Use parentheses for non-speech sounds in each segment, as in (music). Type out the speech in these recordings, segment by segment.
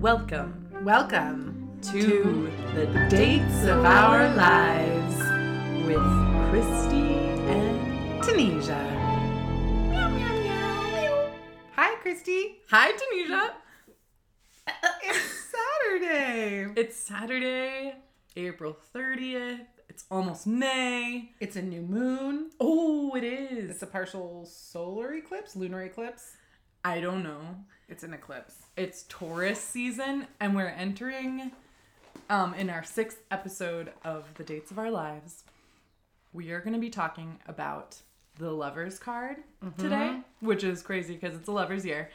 Welcome Welcome to, the Dates of Our Lives with Christy and meow, meow, meow. Hi, Christy. Hi, Tanesia. It's Saturday. It's Saturday, April 30th. It's almost May. It's a new moon. Oh, it is. It's a partial solar eclipse, lunar eclipse. I don't know. It's an eclipse. It's Taurus season, and we're entering um, in our sixth episode of The Dates of Our Lives. We are going to be talking about the Lover's card today, which is crazy because it's a Lover's year.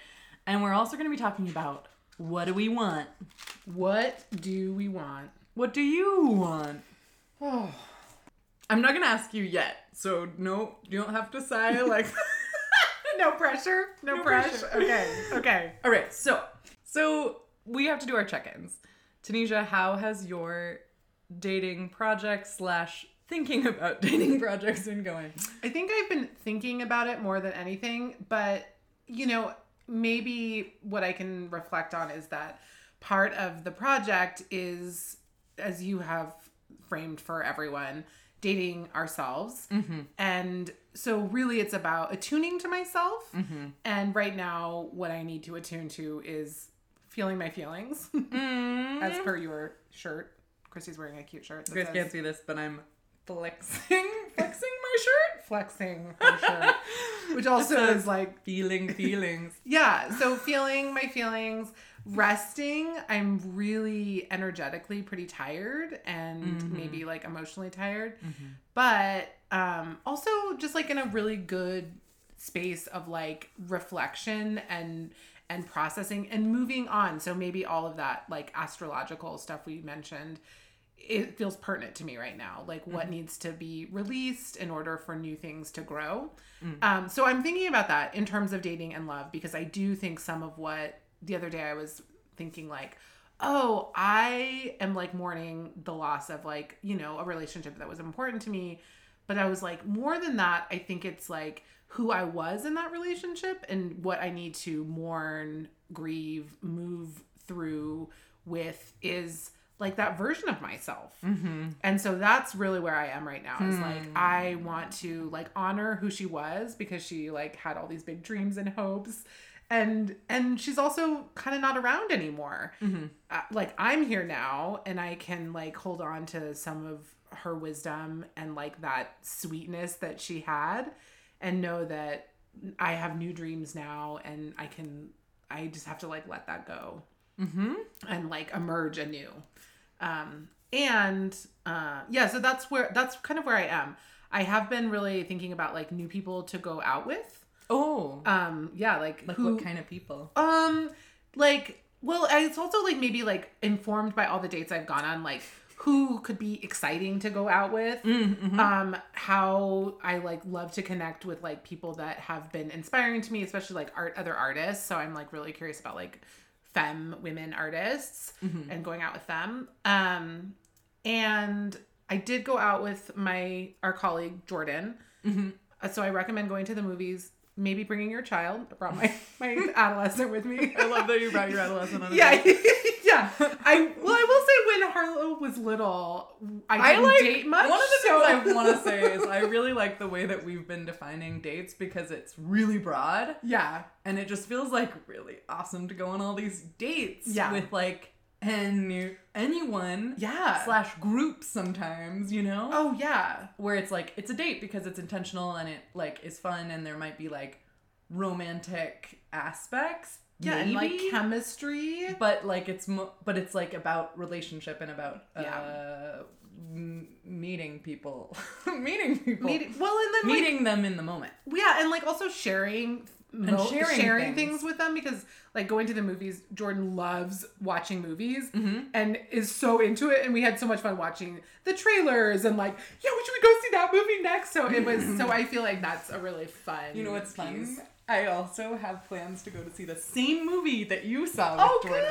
And we're also going to be talking about what do we want? What do we want? What do you want? Oh, (sighs) I'm not to ask you yet, so no, you don't have to sigh (laughs) like. (laughs) no pressure. No, No pressure. pressure. Okay. Okay. (laughs) All right, so so we have to do our check-ins. Tanesia, how has your dating project slash thinking about dating projects been going? I think I've been thinking about it more than anything, but you know, maybe what I can reflect on is that part of the project is, as you have framed for everyone, dating ourselves. Mm-hmm. And so, really, it's about attuning to myself. Mm-hmm. And right now, what I need to attune to is feeling my feelings, (laughs) mm-hmm. as per your shirt. Christy's wearing a cute shirt. You guys says- can't see this, but I'm flexing (laughs) flexing my shirt. flexing her shirt, (laughs) which also is like Feeling (laughs) feelings. yeah. So feeling my feelings, resting. I'm really energetically pretty tired and maybe like emotionally tired, but um, also just like in a really good space of like reflection and and processing and moving on. So maybe all of that like astrological stuff we mentioned it feels pertinent to me right now like what needs to be released in order for new things to grow. Um, so i'm thinking about that in terms of dating and love because i do think some of what the other day i was thinking like oh i am like mourning the loss of like you know a relationship that was important to me. But i was like more than that i think it's like who i was in that relationship and what i need to mourn grieve move through with is like that version of myself. Mm-hmm. And so that's really where I am right now. Is like hmm. I want to like honor who she was because she like had all these big dreams and hopes. And and she's also kind of not around anymore. Mm-hmm. Uh, like I'm here now and I can like hold on to some of her wisdom and like that sweetness that she had and know that I have new dreams now and I can I just have to like let that go and like emerge anew. Um, and uh, yeah, so that's where that's kind of where I am. I have been really thinking about like new people to go out with. Oh, Um, yeah, like, like who, what kind of people? um, like, well, it's also like maybe like informed by all the dates I've gone on, like who could be exciting to go out with. Um, how I like love to connect with like people that have been inspiring to me, especially like art other artists. So I'm like really curious about like femme women artists and going out with them. Um, and I did go out with my our colleague Jordan. Uh, So I recommend going to the movies. Maybe bringing your child. I brought my (laughs) my adolescent with me. I love that you brought your adolescent (laughs) on. a yeah. Yeah. I well, I will say when Harlow was little, I I didn't like date much. One of the so- things I want to say is I really like the way that we've been defining dates because it's really broad. yeah, And it just feels like really awesome to go on all these dates Yeah. with like any anyone yeah. slash groups sometimes, you know? oh yeah, Where it's like it's a date because it's intentional and it like is fun and there might be like romantic aspects. Yeah, and like chemistry. but like it's mo- but it's like about relationship and about Yeah. uh m- meeting people (laughs) meeting people Meeting, well, and then like, meeting them in the moment Yeah, and like also sharing mo- sharing sharing, things. things. with them because like going to the movies, Jordan loves watching movies Mm-hmm. and is so into it. And we had so much fun watching the trailers and like, yeah, we should we go see that movie next? So it was. so (laughs) I feel like that's a really fun. you know what's fun piece. I also have plans to go to see the same movie that you saw with Oh, jordan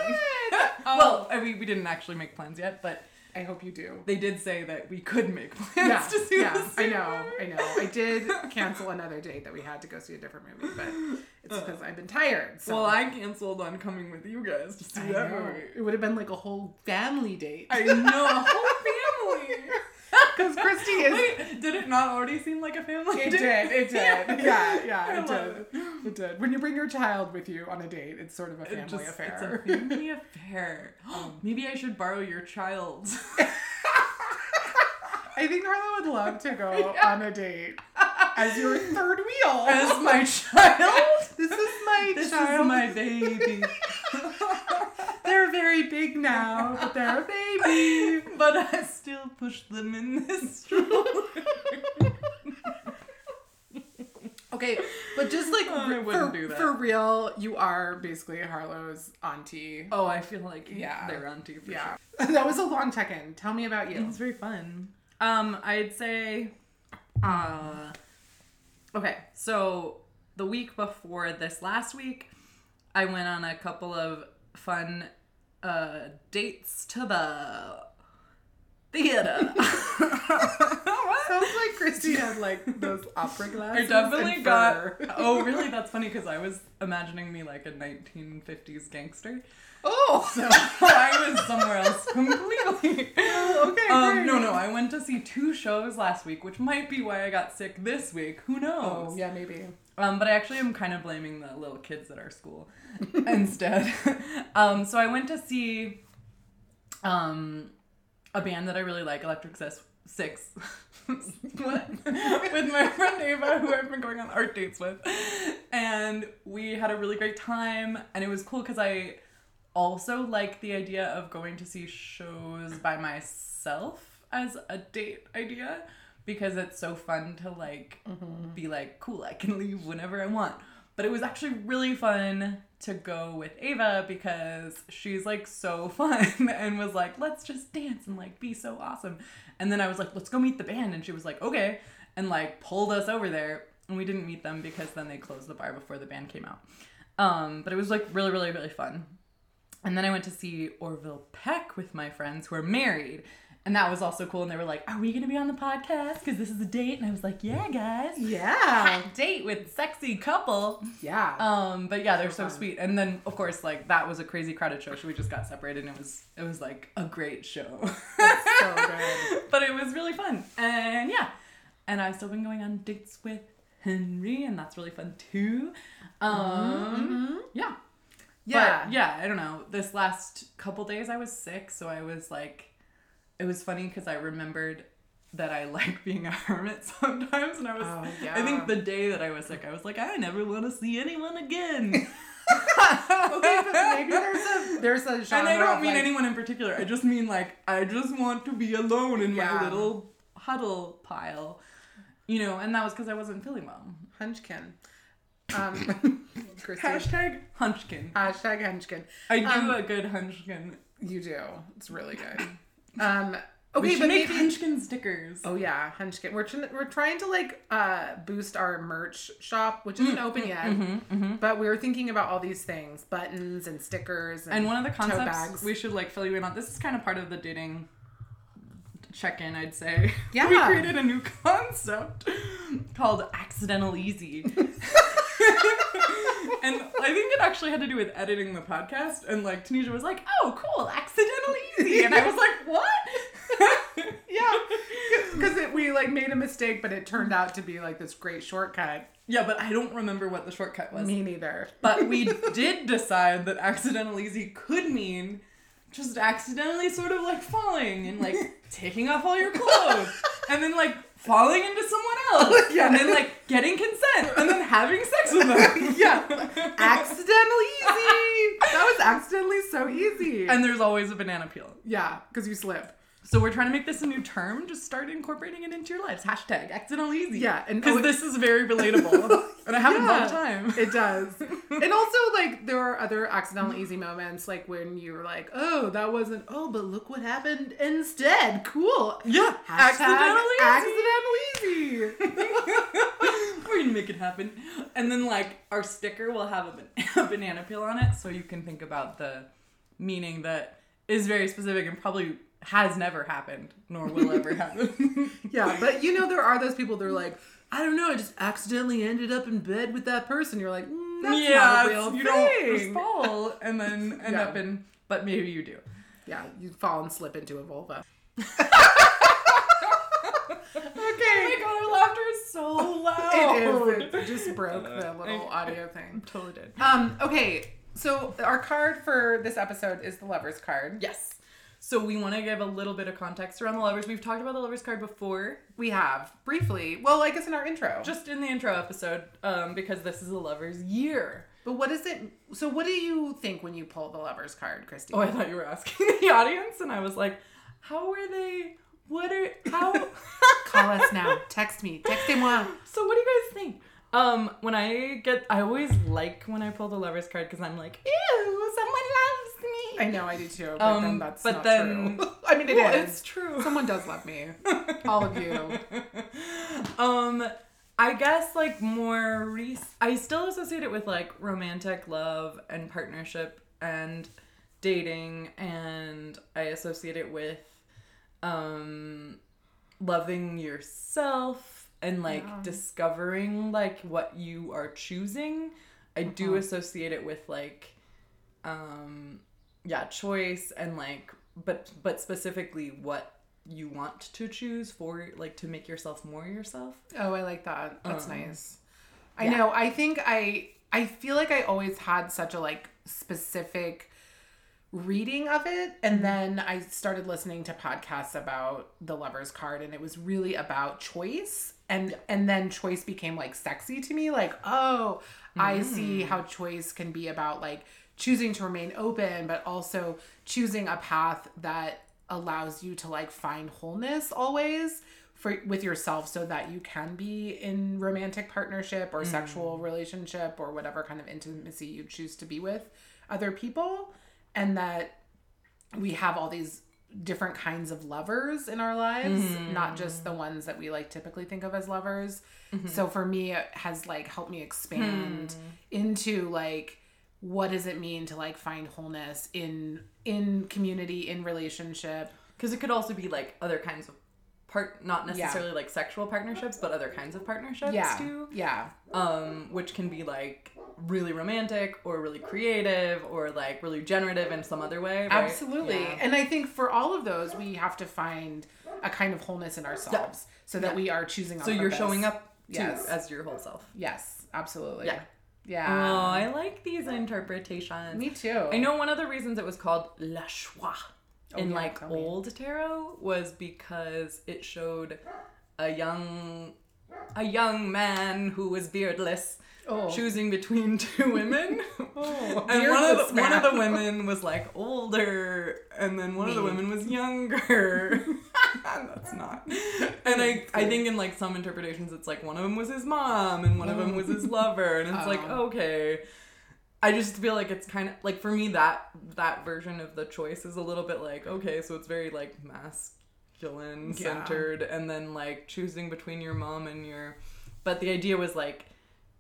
good. (laughs) Um, well I mean, we didn't actually make plans yet but I hope you do. They did say that we could make plans Yeah, to see yeah, I know, I know. I did (laughs) cancel another date that we had to go see a different movie, but it's because I've been tired. So. Well, I canceled on coming with you guys to see I that know. movie. It would have been like a whole family date. I know, a whole family. (laughs) Because Christy is. Wait, did it not already seem like a family? It (laughs) did. It did. (laughs) Yeah, yeah, I it did. It did. When you bring your child with you on a date, it's sort of a It family just- affair. It's a family affair. (gasps) (gasps) Maybe I should borrow your child. (laughs) I think Harlow would love to go on a date as your third wheel. As my child. this is my This child. is my baby. They're very big now, but they're a baby. (laughs) but I still push them in this stroller. (laughs) Okay, but just like I for, wouldn't do that. for real, you are basically Harlow's auntie. Oh, I feel like Yeah. they're auntie for yeah, sure. (laughs) that was a long check-in. Tell me about you. It's very fun. Um, I'd say, uh, okay, so the week before this last week, I went on a couple of fun uh dates to the theater. (laughs) Sounds like (laughs) Christy had like those opera glasses. I definitely got. (laughs) Oh, really? That's funny because I was imagining me like a 1950s gangster. Oh, (laughs) So I was somewhere else completely. okay. Um, no, no, I went to see two shows last week, which might be why I got sick this week. Who knows? Oh, yeah, maybe. Um, but I actually am kind of blaming the little kids at our school instead. um, so I went to see um, a band that I really like, Electric Six. What? with my friend Ava, who I've been going on art dates with. And we had a really great time. And it was cool because I also like the idea of going to see shows by myself as a date idea because it's so fun to like mm-hmm. be like cool i can leave whenever i want but it was actually really fun to go with ava because she's like so (laughs) fun and was like let's just dance and like be so awesome. And then i was like let's go meet the band. And she was like okay and like pulled us over there. And we didn't meet them because then they closed the bar before the band came out. Um, but it was like really really really fun and then I went to see Orville Peck with my friends who are married. And that was also cool. And they were like, Are we going to be on the podcast? Because this is a date. And I was like, Yeah, guys. Yeah. Hot date with sexy couple. Yeah. Um, but yeah, they're so, fun. sweet. And then of course, like that was a crazy crowded show. So we just got separated and it was it was like a great show. so (laughs) good. but it was really fun. And yeah. And I've still been going on dates with Henry, and that's really fun too. Um yeah. Yeah. But yeah, I don't know. This last couple days I was sick, so I was like, it was funny because I remembered that I (laughs) like being a hermit (laughs) sometimes, and I was, Oh, yeah. I think the day that I was sick, I was like, I never want to see anyone again. (laughs) okay, but maybe there's a there's a genre and I don't mean like, anyone in particular. I just mean like I just want to be alone in Yeah. my little huddle pile, you know. And that was because I wasn't feeling well. Hunchkin. Um, Christy. Hashtag hunchkin. Hashtag Hunchkin. I do Um, a good hunchkin. You do. It's really good. (laughs) Um, we okay, should but make maybe. hunchkin stickers. Oh yeah, Hunchkin. We're trying, we're trying to like uh boost our merch shop, which isn't open yet. Mm-hmm, But we were thinking about all these things, buttons and stickers and, And one of the concepts bags. we should like fill you in on. This is kind of part of the dating check-in, I'd say. (laughs) Yeah. we created a new (laughs) concept called accidental easy. And I think it actually had to do with editing the podcast. And like Tanesia was like, "Oh, cool, accidental easy," and I was like, "What?" (laughs) yeah, because we like made a mistake, but it turned out to be like this great shortcut. yeah, but I don't remember what the shortcut was. Me neither. But we (laughs) did decide that accidental easy could mean just accidentally sort of like falling and like (laughs) taking off all your clothes and then like falling into someone else (laughs) Yeah. and then like getting consent and then having sex with them. (laughs) yeah, (laughs) Accidentally easy. That was accidentally so easy. And there's always a banana peel. yeah, because you slip. So we're trying to make this a new term. Just start incorporating it into your lives. Hashtag accidental easy. Yeah, and- because oh, this is very relatable, (laughs) and it happens all Yeah. the time. It does. (laughs) and also, like, there are other accidental easy moments, like when you're like, oh, that wasn't, oh, but look what happened instead. Cool. yeah, Hashtag accidental easy. accidental easy. (laughs) We're gonna make it happen. And then like our sticker will have a, ban- a banana peel on it, so you can think about the meaning that is very specific and probably has never happened, nor will ever (laughs) happen. Yeah, but you know there are those people that are like, I don't know, I just accidentally ended up in bed with that person. You're like, mm, that's yeah, not a real you thing. don't just fall and then (laughs) end Yeah. up in, but maybe you do. Yeah, you fall and slip into a vulva. (laughs) Okay. Oh my god, our laughter is so loud. It is. It just broke the little audio thing. Totally did. Um. Okay. So our card for this episode is the lover's card. Yes. So we want to give a little bit of context around the lovers. We've talked about the lovers card before, We have briefly. Well, I guess in our intro. just in the intro episode, um, because this is a lovers year. But what is it? So what do you think when you pull the lover's card, Christy? Oh, I thought you were asking (laughs) the audience, and I was like, how are they? What are how? (laughs) (laughs) Call us now. Text me. Textez-moi. so what do you guys think? Um, when I get, I always like when I pull the lovers card because I'm like, ew, someone loves. I know I do too, but Um, then that's but not then- true. (laughs) (laughs) I mean, it is. Well, it's true. Someone does love me. All of you. (laughs) um i guess like more rec- i still associate it with like romantic love and partnership and dating and i associate it with um loving yourself and like Yeah. discovering like what you are choosing i do Mhm. associate it with like um yeah choice and like but but specifically what you want to choose for like to make yourself more yourself Oh, I like that. That's Um, nice. I yeah. know. I think I I feel like I always had such a like specific reading of it and Mm-hmm. then I started listening to podcasts about the lover's card and it was really about choice and and then choice became like sexy to me like oh I Mm. see how choice can be about like choosing to remain open but also choosing a path that allows you to like find wholeness always for with yourself so that you can be in romantic partnership or mm. sexual relationship or whatever kind of intimacy you choose to be with other people. And that we have all these different kinds of lovers in our lives not mm-hmm. just the ones that we like typically think of as lovers. Mm-hmm. So for me it has like helped me expand hmm. into like what does it mean to like find wholeness in in community in relationship because it could also be like other kinds of part not necessarily like sexual partnerships but other kinds of partnerships yeah too yeah um which can be like really romantic or really creative or like really generative in some other way right? Absolutely. Yeah. And I think for all of those, we have to find a kind of wholeness in ourselves so that Yeah. we are choosing so you're purpose. showing up too Yes. as your whole self Yes, absolutely. Yeah. Yeah. oh i like these interpretations Me too. I know one of the reasons it was called La Choix oh, in yeah, like tell me. old tarot was because it showed a young a young man who was beardless Oh. choosing between two women. (laughs) Oh, and one of, the, one of the women was like older and then one of the women was younger. (laughs) That's not. And I I think in like some interpretations it's like one of them was his mom and one of them was his (laughs) lover and it's like Oh. okay. I just feel like it's kind of like for me that that version of the choice is a little bit like okay, so it's very like masculine Yeah. centered, and then like choosing between your mom and your, but the idea was like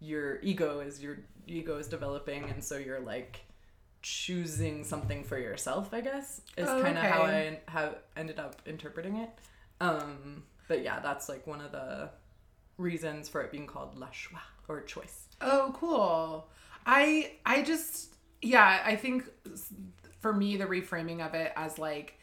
your ego is your ego is developing, and so you're like choosing something for yourself. I guess is Oh, kind of how I have ended up interpreting it. Um, but yeah, that's like one of the reasons for it being called la choix or choice. Oh, cool. I I just yeah, I think for me the reframing of it as like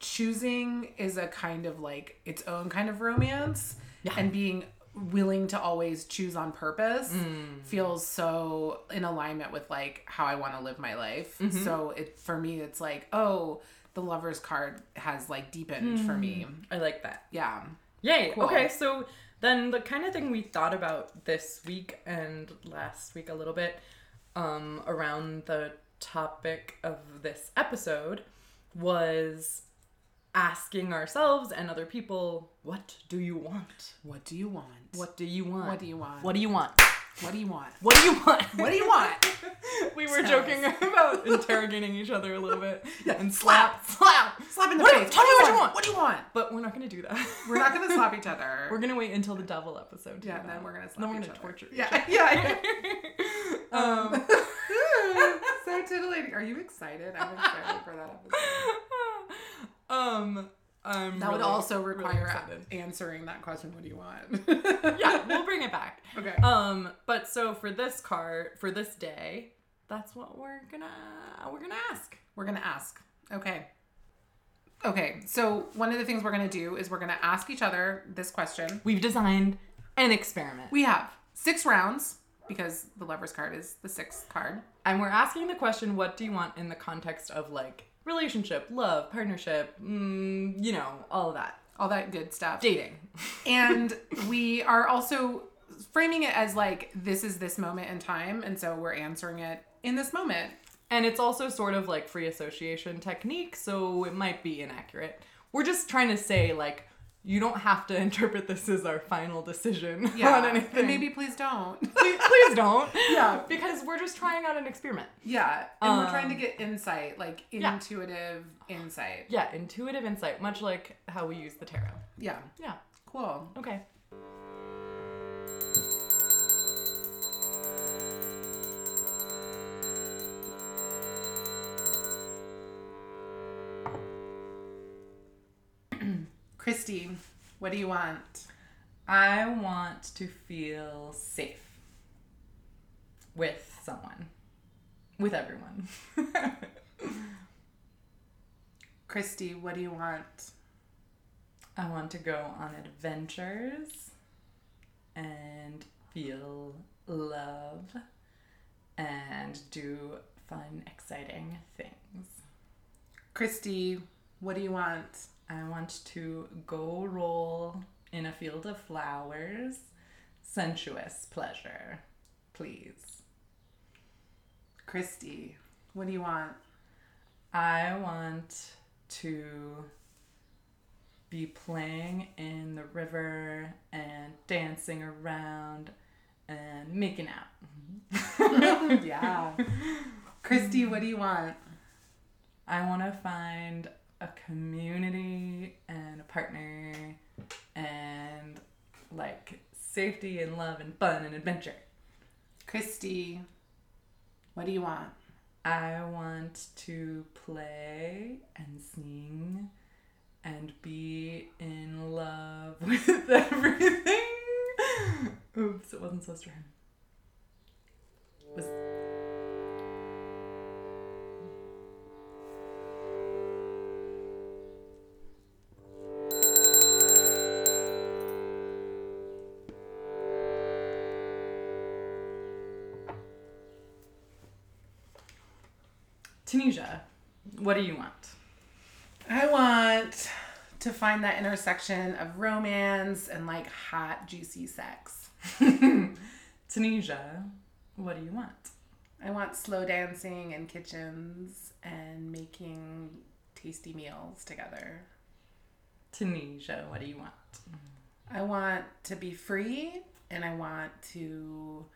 choosing is a kind of like its own kind of romance Yeah. and being willing to always choose on purpose Mm. feels so in alignment with like how I want to live my life. Mm-hmm. So it for me it's like, oh, the lover's card has like deepened for me. I like that. Yeah. Yay. Cool. Okay, so then the kind of thing we thought about this week and last week a little bit um, around the topic of this episode was asking ourselves and other people, what do you want? What do you want? What do you want? What do you want? What do you want? What do you want? What do you want? What do you want? we were Tell joking about interrogating each other a little bit. Yeah, and slap, slap. Slap in the What- face. tell me what you want. What do you want? But we're not gonna do that. We're not gonna slap each other. We're gonna wait until the devil episode. yeah, and then we're gonna Then we're gonna other. torture. each Yeah, yeah. Um, Um, so titillating. Are you excited? I'm excited for that episode. Um, I'm That would really, also really require excited. answering that question. What do you want? (laughs) yeah, we'll bring it back. (laughs) Okay. Um, but so for this card, for this day, that's what we're gonna we're gonna ask. We're gonna ask. Okay. Okay. So one of the things we're gonna do is we're gonna ask each other this question. We've designed an experiment, We have six rounds because the lovers card is the sixth card. and we're asking the question: What do you want in the context of like relationship, love, partnership, mm, you know, all of that, All that good stuff. dating? (laughs) and we are also framing it as like this is this moment in time and so we're answering it in this moment And it's also sort of like free association technique, so it might be inaccurate. We're just trying to say like you don't have to (laughs) interpret this as our final decision (laughs) on anything. and maybe please don't (laughs) please, please don't. Yeah. Because we're just trying out an experiment. yeah and we're trying to Um, get insight like yeah. intuitive insight Yeah, intuitive insight, much like how we use the tarot. yeah Yeah. cool Okay. Christy what do you want I want to feel safe with someone. With everyone. (laughs) christy what do you want I want to go on adventures and feel love and do fun, exciting things. christy what do you want I want to go roll in a field of flowers. Sensuous pleasure, please. christy what do you want I want to be playing in the river and dancing around and making out. Mm-hmm. (laughs) yeah (laughs) christy what do you want I want to find a community and a partner and like safety and love and fun and adventure. christy what do you want I want to play and sing and be in love (laughs) with everything. Oops, it wasn't supposed to rhyme. Tanesia, what do you want? I want to find that intersection of romance and like hot, juicy sex. (laughs) Tanesia, what do you want? I want slow dancing in kitchens and making tasty meals together. Tanesia, what do you want? I want to be free and I want to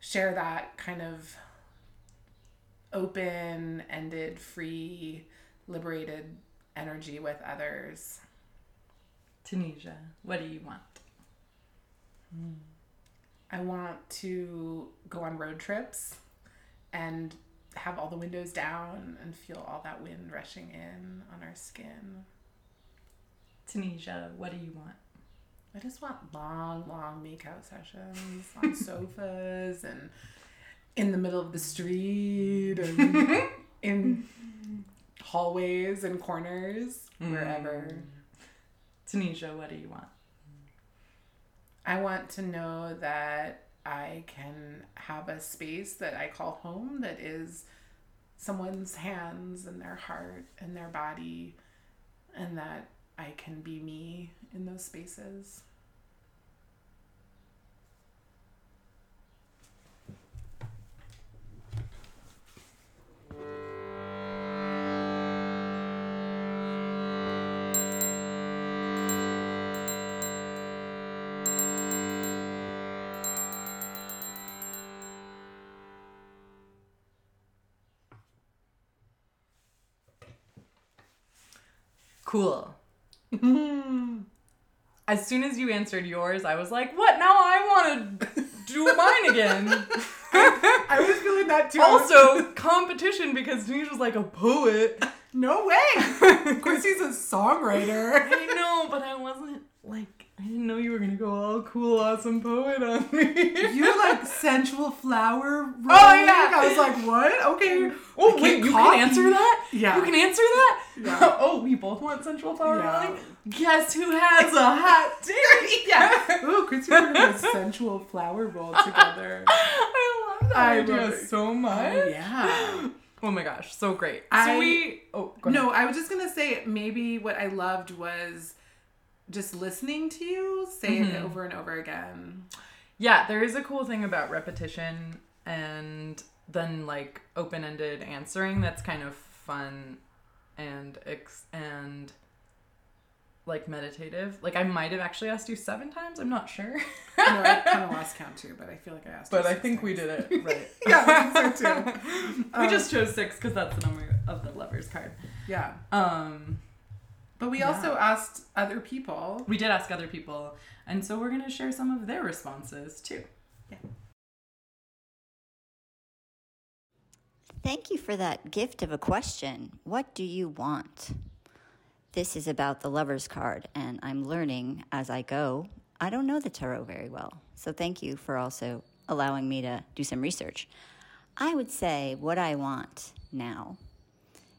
share that kind of open ended, free, liberated energy with others. Tanesia, what do you want? Hmm. I want to go on road trips and have all the windows down and feel all that wind rushing in on our skin. Tanesia, what do you want? I just want long, long makeout sessions on (laughs) sofas and in the middle of the street and (laughs) in mm-hmm. hallways and corners, mm-hmm. wherever. Tanesia, what do you want? I want to know that I can have a space that I call home that is someone's hands and their heart and their body, and that I can be me in those spaces. Cool. (laughs) as soon as you answered yours, I was like, what? Now I want to do mine again. (laughs) I was feeling that too. also, competition because Denise was like a poet. No way. of course, he's a songwriter. I know, but I I didn't know you were gonna go all cool, awesome poet on me. You're like sensual flower. Oh, yeah. I was like, what? Okay. Oh wait, you copy. can answer that? Yeah. You can answer that? Yeah. (laughs) oh, we both want sensual flower Yeah. rolling? Guess who has a hot (laughs) date? yeah. (laughs) Ooh, Chrissy, we're gonna have a sensual flower roll together. I love that I idea love so oh, much. Oh, yeah. (gasps) Oh my gosh, so great. I- so we oh. No, I was just gonna say maybe what I loved was just listening to you say it over and over again. Yeah, there is a cool thing about repetition and then like open-ended answering that's kind of fun and ex- and like meditative. Like I might have actually asked you 7 times, I'm not sure. (laughs) No, I kind of (laughs) lost count too, but I feel like I asked. you but I six think we did it (laughs) right. Yeah, so too. we Um, just chose 6 cuz that's the number of the lovers card. Yeah, Um but we Yeah. also asked other people. we did ask other people and so we're going to share some of their responses too. Yeah. Thank you for that gift of a question. What do you want? This is about the lover's card, and I'm learning as I go. I don't know the tarot very well, so thank you for also allowing me to do some research. I would say what I want now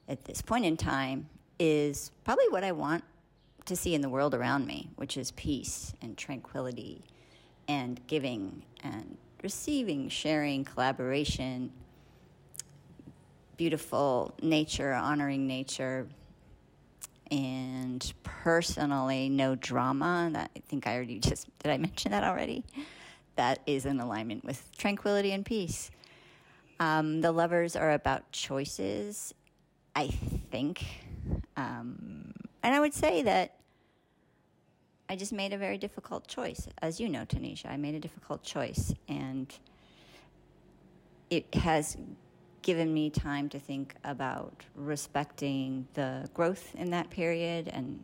at this point in time is probably what I want to see in the world around me, which is peace and tranquility and giving and receiving, sharing, collaboration, beautiful nature, honoring nature, and personally, no drama. That I think I already (laughs) just did. I mention that already. That is in alignment with tranquility and peace. Um, the lovers are about choices, I think, um, and I would say that I just made a very difficult choice, as you know, Tanesia. I made a difficult choice, and it has given me time to think about respecting the growth in that period and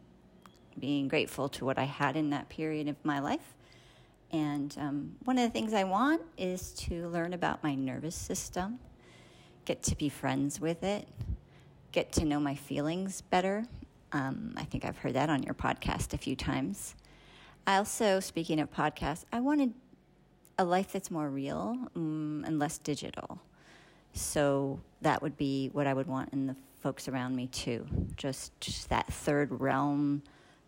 being grateful to what I had in that period of my life. And um, one of the things I want is to learn about my nervous system, get to be friends with it, get to know my feelings better. Um, I think I've heard that on your podcast a few times. I also, speaking of podcasts, I wanted a life that's more real um, and less digital. So that would be what I would want in the folks around me too. Just that third realm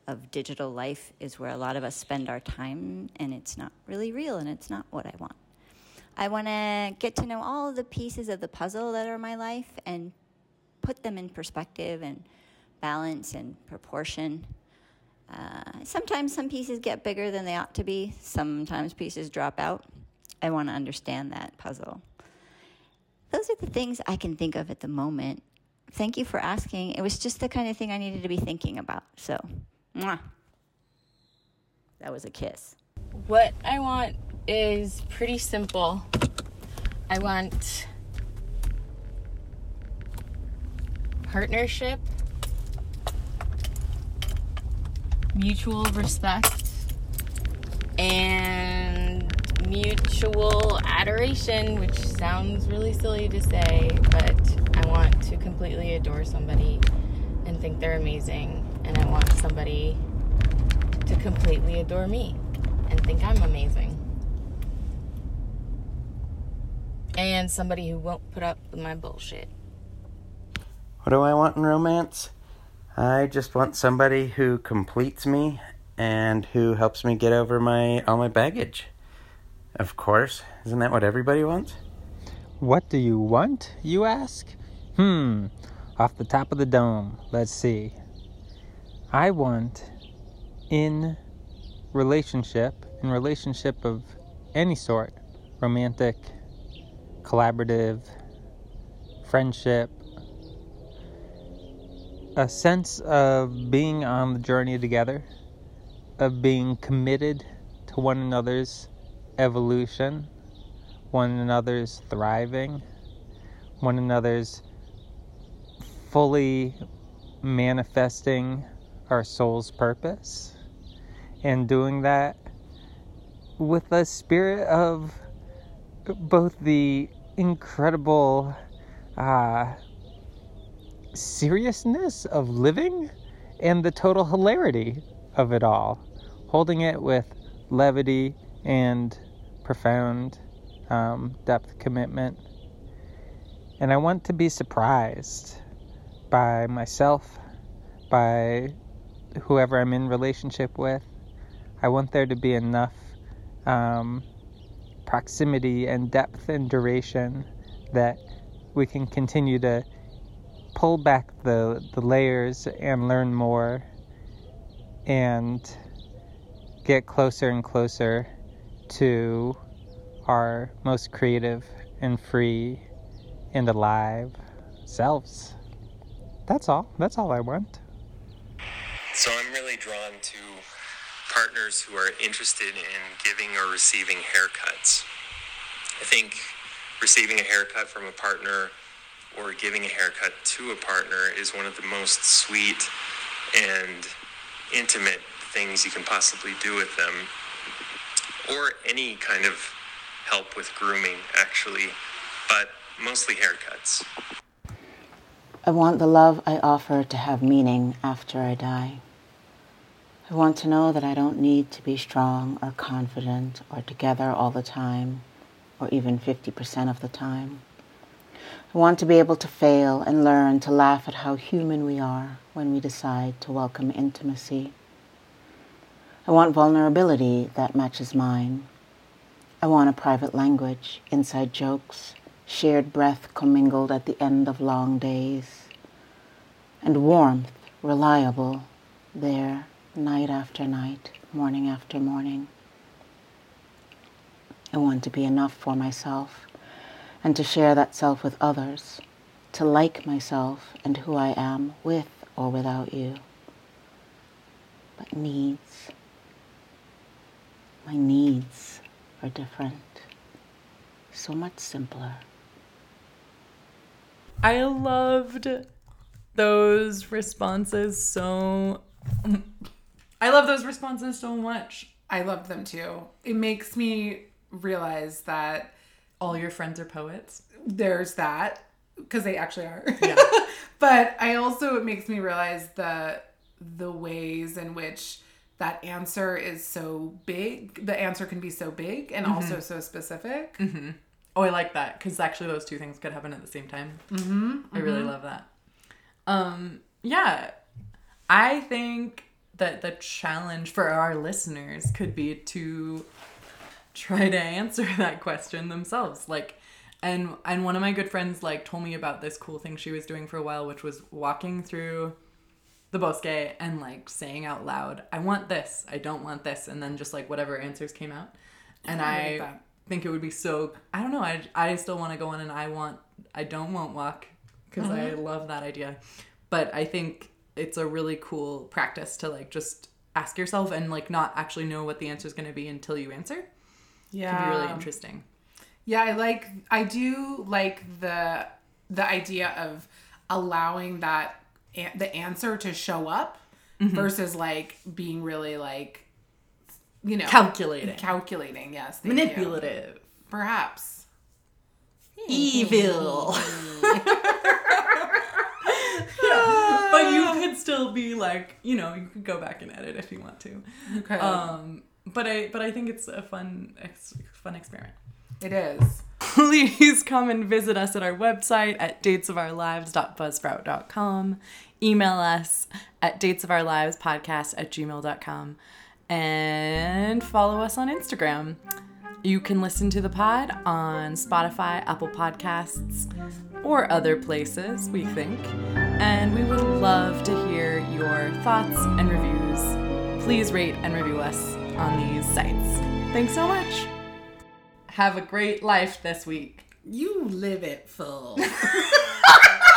of digital life is where a lot of us spend our time, and it's not really real, and it's not what I want. I want to get to know all the pieces of the puzzle that are my life and put them in perspective and balance and proportion. Uh, sometimes some pieces get bigger than they ought to be. Sometimes pieces drop out. I want to understand that puzzle. Those are the things I can think of at the moment. Thank you for asking. It was just the kind of thing I needed to be thinking about. So, mwah. that was a kiss. What I want is pretty simple. I want partnership, mutual respect, and mutual adoration, which sounds really silly to say, but I want to completely adore somebody and think they're amazing, and I want somebody to completely adore me and think I'm amazing. And somebody who won't put up with my bullshit. What do I want in romance? I just want somebody who completes me and who helps me get over my all my baggage. Of course, isn't that what everybody wants? What do you want, you ask? Hmm, off the top of the dome, let's see. I want in relationship, in relationship of any sort, romantic, collaborative, friendship, a sense of being on the journey together, of being committed to one another's evolution, one another's thriving, one another's fully manifesting our soul's purpose, and doing that with a spirit of both the incredible uh, seriousness of living and the total hilarity of it all, holding it with levity and profound um, depth commitment. And I want to be surprised by myself, by whoever I'm in relationship with. I want there to be enough um, proximity and depth and duration that we can continue to pull back the, the layers and learn more and get closer and closer to our most creative and free and alive selves. That's all. That's all I want. So I'm really drawn to partners who are interested in giving or receiving haircuts. I think receiving a haircut from a partner or giving a haircut to a partner is one of the most sweet and intimate things you can possibly do with them. Or any kind of help with grooming, actually, but mostly haircuts. I want the love I offer to have meaning after I die. I want to know that I don't need to be strong or confident or together all the time, or even 50% of the time. I want to be able to fail and learn to laugh at how human we are when we decide to welcome intimacy. I want vulnerability that matches mine. I want a private language, inside jokes, shared breath commingled at the end of long days, and warmth reliable there night after night, morning after morning. I want to be enough for myself and to share that self with others, to like myself and who I am with or without you. But needs, my needs are different, so much simpler. I loved those responses so. I love those responses so much. I love them too. It makes me realize that All your friends are poets. there's that because they actually are. Yeah. (laughs) but I also it makes me realize the the ways in which that answer is so big. The answer can be so big and also so specific. Oh, I like that because actually those two things could happen at the same time. Mm-hmm, I really love that. Um, yeah, I think that the challenge for our listeners could be to try to answer (laughs) that question themselves. Like, and and one of my good friends like told me about this cool thing she was doing for a while, which was walking through the bosque and like saying out loud, "I want this, I don't want this," and then just like whatever answers came out. And I I think it would be so. I don't know. I I still want to go in and I want I don't want walk because I love that idea, but I think it's a really cool practice to like just ask yourself and like not actually know what the answer is going to be until you answer. It Yeah. can be really interesting. Yeah, I like I do like the the idea of allowing that the answer to show up versus like being really like you know Calculating, calculating yes thank you. manipulative, perhaps evil. (laughs) Yeah, but you could still be like, you know, you could go back and edit if you want to. okay Um, but I but I think it's a fun ex- fun experiment. it is Please (laughs) come and visit us at our website at datesofourlives.buzzsprout.com. Email us at datesofourlivespodcast at gmail.com. And follow us on Instagram. You can listen to the pod on Spotify, Apple Podcasts, or other places, we think. And we would love to hear your thoughts and reviews. Please rate and review us on these sites. Thanks so much. Have a great life this week. you live it full (laughs)